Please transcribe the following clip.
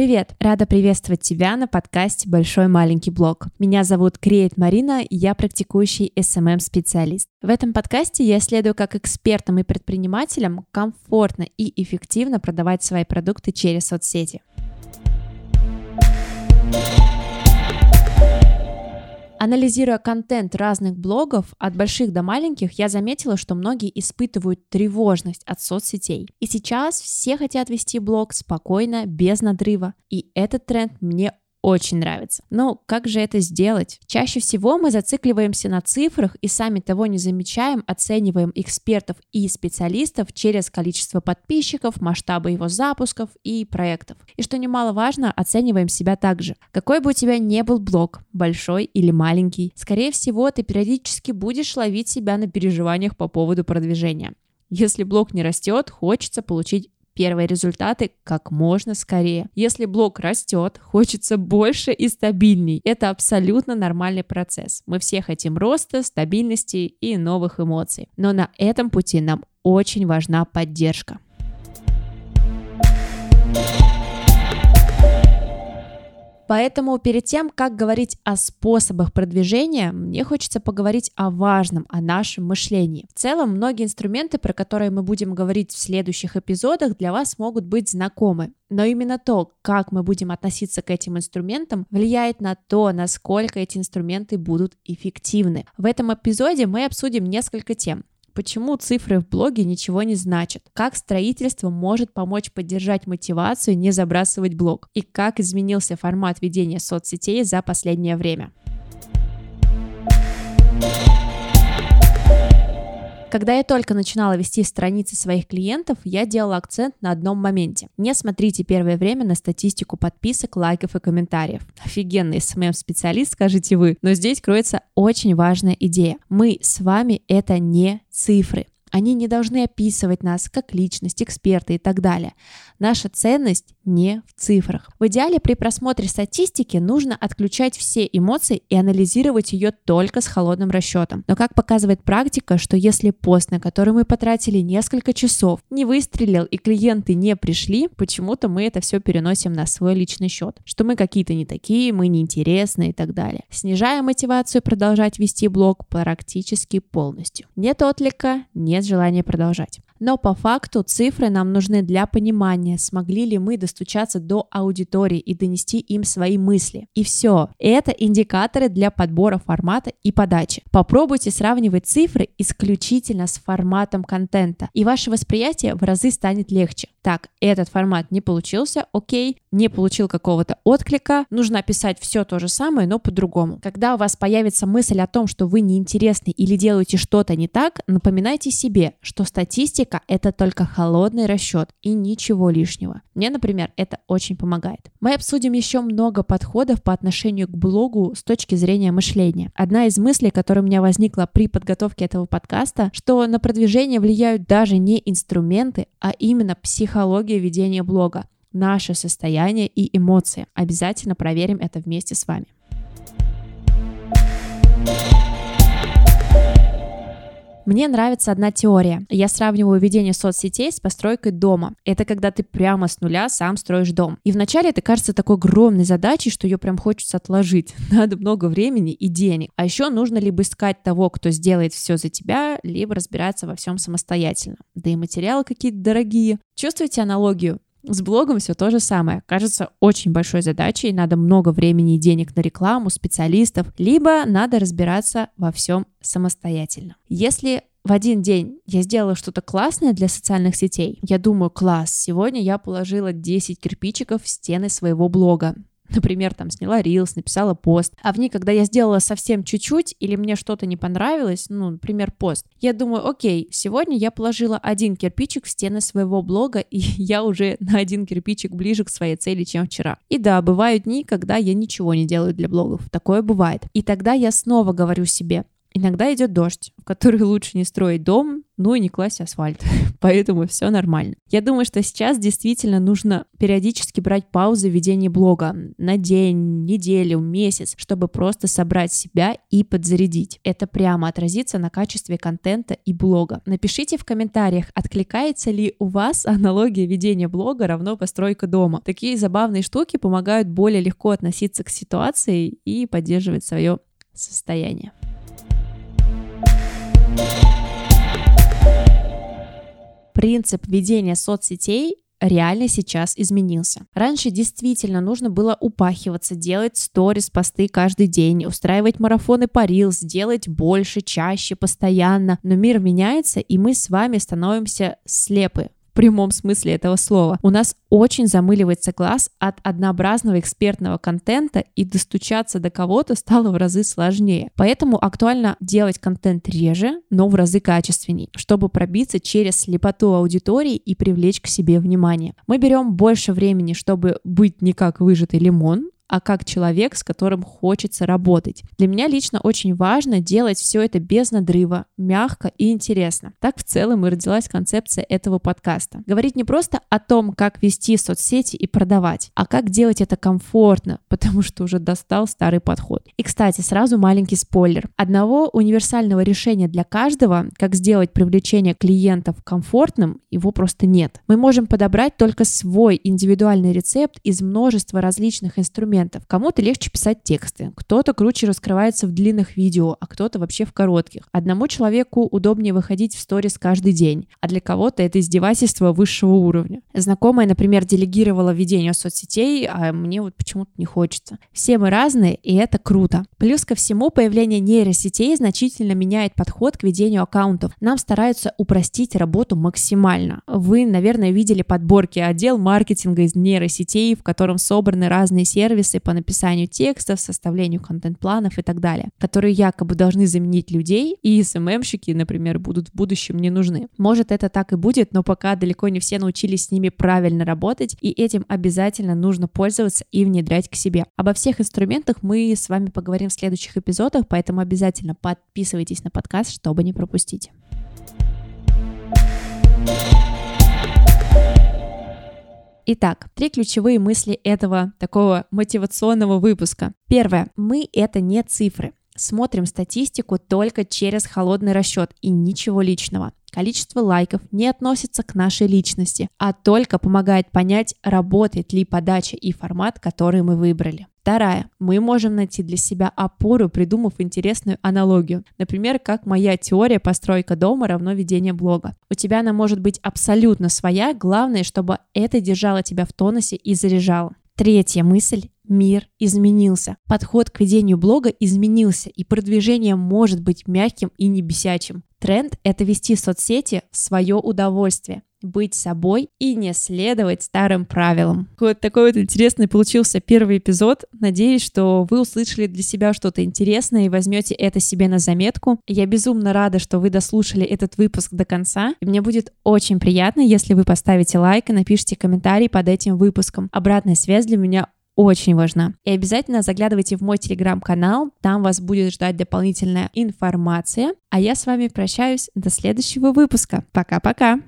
Привет! Рада приветствовать тебя на подкасте «Большой маленький блог». Меня зовут Креет Марина, и я практикующий SMM-специалист. В этом подкасте я исследую, как экспертам и предпринимателям комфортно и эффективно продавать свои продукты через соцсети. Анализируя контент разных блогов, от больших до маленьких, я заметила, что многие испытывают тревожность от соцсетей. И сейчас все хотят вести блог спокойно, без надрыва. И этот тренд мне очень нравится. Но как же это сделать? Чаще всего мы зацикливаемся на цифрах и сами того не замечаем, оцениваем экспертов и специалистов через количество подписчиков, масштабы его запусков и проектов. И что немаловажно, оцениваем себя также. Какой бы у тебя не был блог, большой или маленький, скорее всего, ты периодически будешь ловить себя на переживаниях по поводу продвижения. Если блог не растет, хочется получить первые результаты как можно скорее. Если блог растет, хочется больше и стабильней. Это абсолютно нормальный процесс. Мы все хотим роста, стабильности и новых эмоций. Но на этом пути нам очень важна поддержка. Поэтому перед тем, как говорить о способах продвижения, мне хочется поговорить о важном, о нашем мышлении. В целом, многие инструменты, про которые мы будем говорить в следующих эпизодах, для вас могут быть знакомы. Но именно то, как мы будем относиться к этим инструментам, влияет на то, насколько эти инструменты будут эффективны. В этом эпизоде мы обсудим несколько тем. Почему цифры в блоге ничего не значат? Как строительство может помочь поддержать мотивацию не забрасывать блог? И как изменился формат ведения соцсетей за последнее время? Когда я только начинала вести страницы своих клиентов, я делала акцент на одном моменте. Не смотрите первое время на статистику подписок, лайков и комментариев. Офигенный SMM-специалист, скажете вы. Но здесь кроется очень важная идея. Мы с вами это не цифры. Они не должны описывать нас как личность, эксперта и так далее. Наша ценность не в цифрах. В идеале при просмотре статистики нужно отключать все эмоции и анализировать ее только с холодным расчетом. Но как показывает практика, что если пост, на который мы потратили несколько часов, не выстрелил и клиенты не пришли, почему-то мы это все переносим на свой личный счет. Что мы какие-то не такие, мы неинтересны и так далее. Снижая мотивацию продолжать вести блог практически полностью. Нет отклика, нет желания продолжать. Но по факту цифры нам нужны для понимания, смогли ли мы достучаться до аудитории и донести им свои мысли. И все. Это индикаторы для подбора формата и подачи. Попробуйте сравнивать цифры исключительно с форматом контента, и ваше восприятие в разы станет легче. Так, этот формат не получился, окей, не получил какого-то отклика, нужно описать все то же самое, но по-другому. Когда у вас появится мысль о том, что вы неинтересны или делаете что-то не так, напоминайте себе, что статистика это только холодный расчет и ничего лишнего. Мне, например, это очень помогает. Мы обсудим еще много подходов по отношению к блогу с точки зрения мышления. Одна из мыслей, которая у меня возникла при подготовке этого подкаста, что на продвижение влияют даже не инструменты, а именно психология ведения блога наше состояние и эмоции. Обязательно проверим это вместе с вами. Мне нравится одна теория. Я сравниваю ведение соцсетей с постройкой дома. Это когда ты прямо с нуля сам строишь дом. И вначале это кажется такой огромной задачей, что ее прям хочется отложить. Надо много времени и денег. А еще нужно либо искать того, кто сделает все за тебя, либо разбираться во всем самостоятельно. Да и материалы какие-то дорогие. Чувствуете аналогию? С блогом все то же самое. Кажется очень большой задачей, надо много времени и денег на рекламу, специалистов, либо надо разбираться во всем самостоятельно. Если в один день я сделала что-то классное для социальных сетей. Я думаю, класс, сегодня я положила 10 кирпичиков в стены своего блога. Например, там сняла рилс, написала пост. А в ней, когда я сделала совсем чуть-чуть или мне что-то не понравилось, ну, например, пост, я думаю, окей, сегодня я положила один кирпичик в стены своего блога, и я уже на один кирпичик ближе к своей цели, чем вчера. И да, бывают дни, когда я ничего не делаю для блогов. Такое бывает. И тогда я снова говорю себе, Иногда идет дождь, в который лучше не строить дом, ну и не класть асфальт. Поэтому все нормально. Я думаю, что сейчас действительно нужно периодически брать паузы в ведении блога на день, неделю, месяц, чтобы просто собрать себя и подзарядить. Это прямо отразится на качестве контента и блога. Напишите в комментариях, откликается ли у вас аналогия ведения блога равно постройка дома. Такие забавные штуки помогают более легко относиться к ситуации и поддерживать свое состояние. Принцип ведения соцсетей реально сейчас изменился. Раньше действительно нужно было упахиваться, делать сторис, посты каждый день, устраивать марафоны по Reels, делать больше, чаще, постоянно. Но мир меняется, и мы с вами становимся слепы в прямом смысле этого слова. У нас очень замыливается глаз от однообразного экспертного контента, и достучаться до кого-то стало в разы сложнее. Поэтому актуально делать контент реже, но в разы качественней, чтобы пробиться через слепоту аудитории и привлечь к себе внимание. Мы берем больше времени, чтобы быть не как выжатый лимон, а как человек, с которым хочется работать. Для меня лично очень важно делать все это без надрыва, мягко и интересно. Так в целом и родилась концепция этого подкаста. Говорить не просто о том, как вести соцсети и продавать, а как делать это комфортно, потому что уже достал старый подход. И, кстати, сразу маленький спойлер. Одного универсального решения для каждого, как сделать привлечение клиентов комфортным, его просто нет. Мы можем подобрать только свой индивидуальный рецепт из множества различных инструментов, инструментов. Кому-то легче писать тексты, кто-то круче раскрывается в длинных видео, а кто-то вообще в коротких. Одному человеку удобнее выходить в сторис каждый день, а для кого-то это издевательство высшего уровня. Знакомая, например, делегировала ведение соцсетей, а мне вот почему-то не хочется. Все мы разные, и это круто. Плюс ко всему, появление нейросетей значительно меняет подход к ведению аккаунтов. Нам стараются упростить работу максимально. Вы, наверное, видели подборки отдел маркетинга из нейросетей, в котором собраны разные сервисы, сервисы по написанию текстов, составлению контент-планов и так далее, которые якобы должны заменить людей, и СММщики, например, будут в будущем не нужны. Может, это так и будет, но пока далеко не все научились с ними правильно работать, и этим обязательно нужно пользоваться и внедрять к себе. Обо всех инструментах мы с вами поговорим в следующих эпизодах, поэтому обязательно подписывайтесь на подкаст, чтобы не пропустить. Итак, три ключевые мысли этого такого мотивационного выпуска. Первое. Мы — это не цифры. Смотрим статистику только через холодный расчет и ничего личного. Количество лайков не относится к нашей личности, а только помогает понять, работает ли подача и формат, который мы выбрали. Вторая. Мы можем найти для себя опору, придумав интересную аналогию. Например, как моя теория постройка дома равно ведение блога. У тебя она может быть абсолютно своя, главное, чтобы это держало тебя в тонусе и заряжало. Третья мысль мир изменился. Подход к ведению блога изменился, и продвижение может быть мягким и не бесячим. Тренд — это вести соцсети в свое удовольствие быть собой и не следовать старым правилам. Вот такой вот интересный получился первый эпизод. Надеюсь, что вы услышали для себя что-то интересное и возьмете это себе на заметку. Я безумно рада, что вы дослушали этот выпуск до конца. И мне будет очень приятно, если вы поставите лайк и напишите комментарий под этим выпуском. Обратная связь для меня очень важна. И обязательно заглядывайте в мой телеграм-канал, там вас будет ждать дополнительная информация. А я с вами прощаюсь до следующего выпуска. Пока-пока!